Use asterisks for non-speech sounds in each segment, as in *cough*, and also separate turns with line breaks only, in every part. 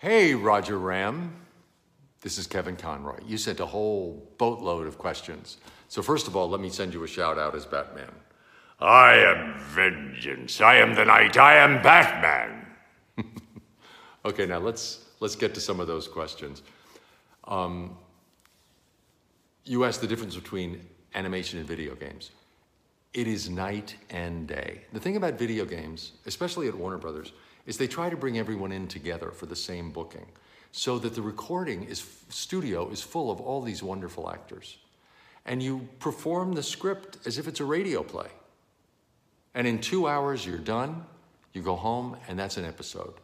Hey, Roger Ram. This is Kevin Conroy. You sent a whole boatload of questions. So, first of all, let me send you a shout out as Batman.
I am vengeance. I am the night. I am Batman. *laughs*
Okay, now let's let's get to some of those questions. Um, you asked the difference between animation and video games. It is night and day. The thing about video games, especially at Warner Brothers, is they try to bring everyone in together for the same booking, so that the recording is studio is full of all these wonderful actors, and you perform the script as if it's a radio play. And in two hours, you're done. You go home, and that's an episode.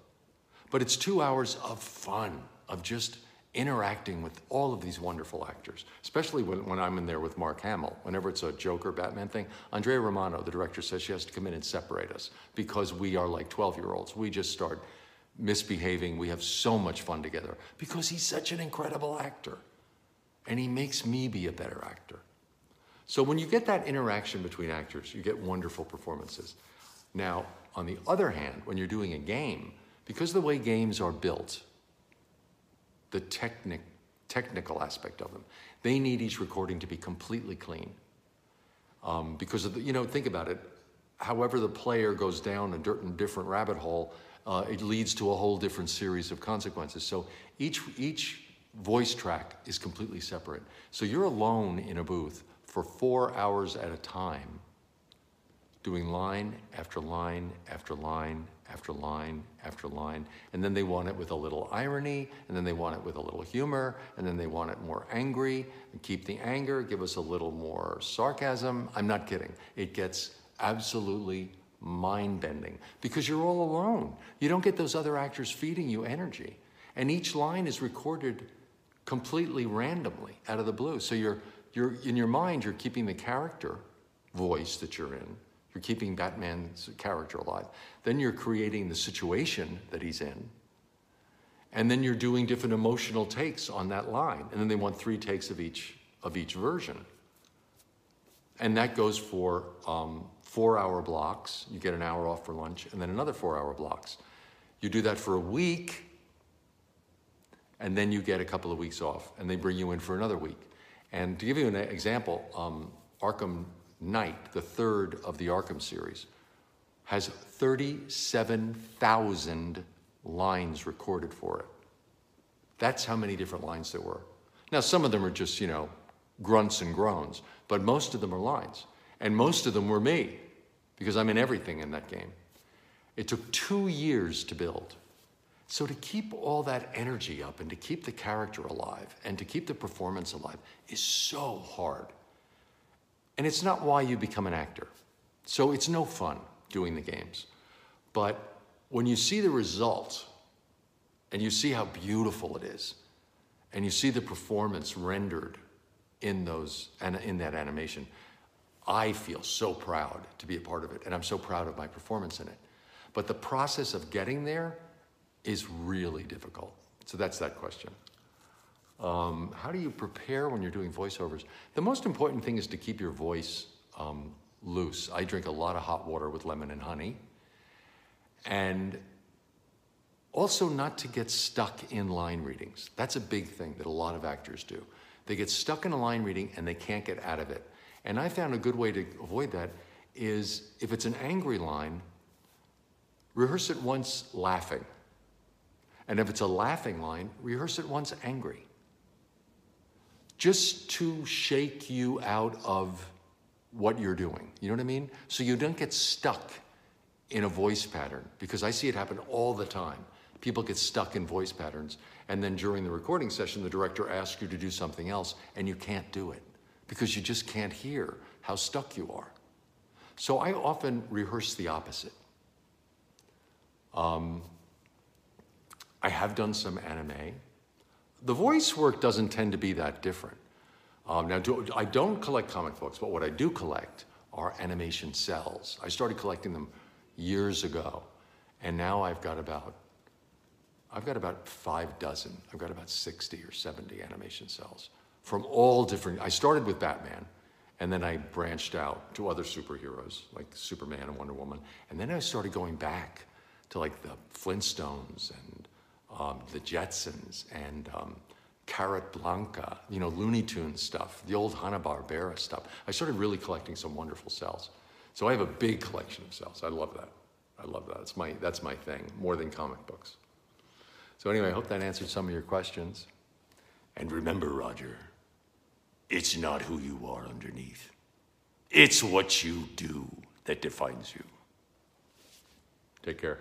But it's two hours of fun, of just interacting with all of these wonderful actors, especially when, when I'm in there with Mark Hamill. Whenever it's a Joker Batman thing, Andrea Romano, the director, says she has to come in and separate us because we are like 12 year olds. We just start misbehaving. We have so much fun together because he's such an incredible actor. And he makes me be a better actor. So when you get that interaction between actors, you get wonderful performances. Now, on the other hand, when you're doing a game, because of the way games are built, the technic, technical aspect of them, they need each recording to be completely clean. Um, because the, you know, think about it. However, the player goes down a different rabbit hole, uh, it leads to a whole different series of consequences. So each each voice track is completely separate. So you're alone in a booth for four hours at a time, doing line after line after line after line after line. And then they want it with a little irony, and then they want it with a little humor, and then they want it more angry, and keep the anger, give us a little more sarcasm. I'm not kidding. It gets absolutely mind bending because you're all alone. You don't get those other actors feeding you energy. And each line is recorded completely randomly out of the blue. So you're, you're in your mind, you're keeping the character voice that you're in. You're keeping Batman's character alive. Then you're creating the situation that he's in. And then you're doing different emotional takes on that line. And then they want three takes of each of each version. And that goes for um, four hour blocks. You get an hour off for lunch, and then another four hour blocks. You do that for a week, and then you get a couple of weeks off, and they bring you in for another week. And to give you an example, um, Arkham Knight, the third of the Arkham series, has 37,000 lines recorded for it. That's how many different lines there were. Now, some of them are just, you know, grunts and groans, but most of them are lines. And most of them were me, because I'm in everything in that game. It took two years to build. So, to keep all that energy up and to keep the character alive and to keep the performance alive is so hard. And it's not why you become an actor. So, it's no fun doing the games. But when you see the result and you see how beautiful it is, and you see the performance rendered in those and in that animation, I feel so proud to be a part of it, and I'm so proud of my performance in it. But the process of getting there is really difficult. So that's that question. Um, how do you prepare when you're doing voiceovers? The most important thing is to keep your voice um, loose. I drink a lot of hot water with lemon and honey. And also, not to get stuck in line readings. That's a big thing that a lot of actors do. They get stuck in a line reading and they can't get out of it. And I found a good way to avoid that is if it's an angry line, rehearse it once laughing. And if it's a laughing line, rehearse it once angry. Just to shake you out of what you're doing. You know what I mean? So you don't get stuck in a voice pattern because I see it happen all the time. People get stuck in voice patterns, and then during the recording session, the director asks you to do something else, and you can't do it because you just can't hear how stuck you are. So I often rehearse the opposite. Um, I have done some anime. The voice work doesn't tend to be that different. Um, now, do, I don't collect comic books, but what I do collect are animation cels. I started collecting them years ago, and now I've got about I've got about five dozen. I've got about 60 or 70 animation cels from all different. I started with Batman, and then I branched out to other superheroes like Superman and Wonder Woman, and then I started going back to like the Flintstones and um, the Jetsons and um, Carrotblanca, you know, Looney Tunes stuff, the old Hanna-Barbera stuff. I started really collecting some wonderful cels. So I have a big collection of cels. I love that. I love that. It's my, that's my thing, more than comic books. So anyway, I hope that answered some of your questions.
And remember, Roger, it's not who you are underneath. It's what you do that defines you.
Take care.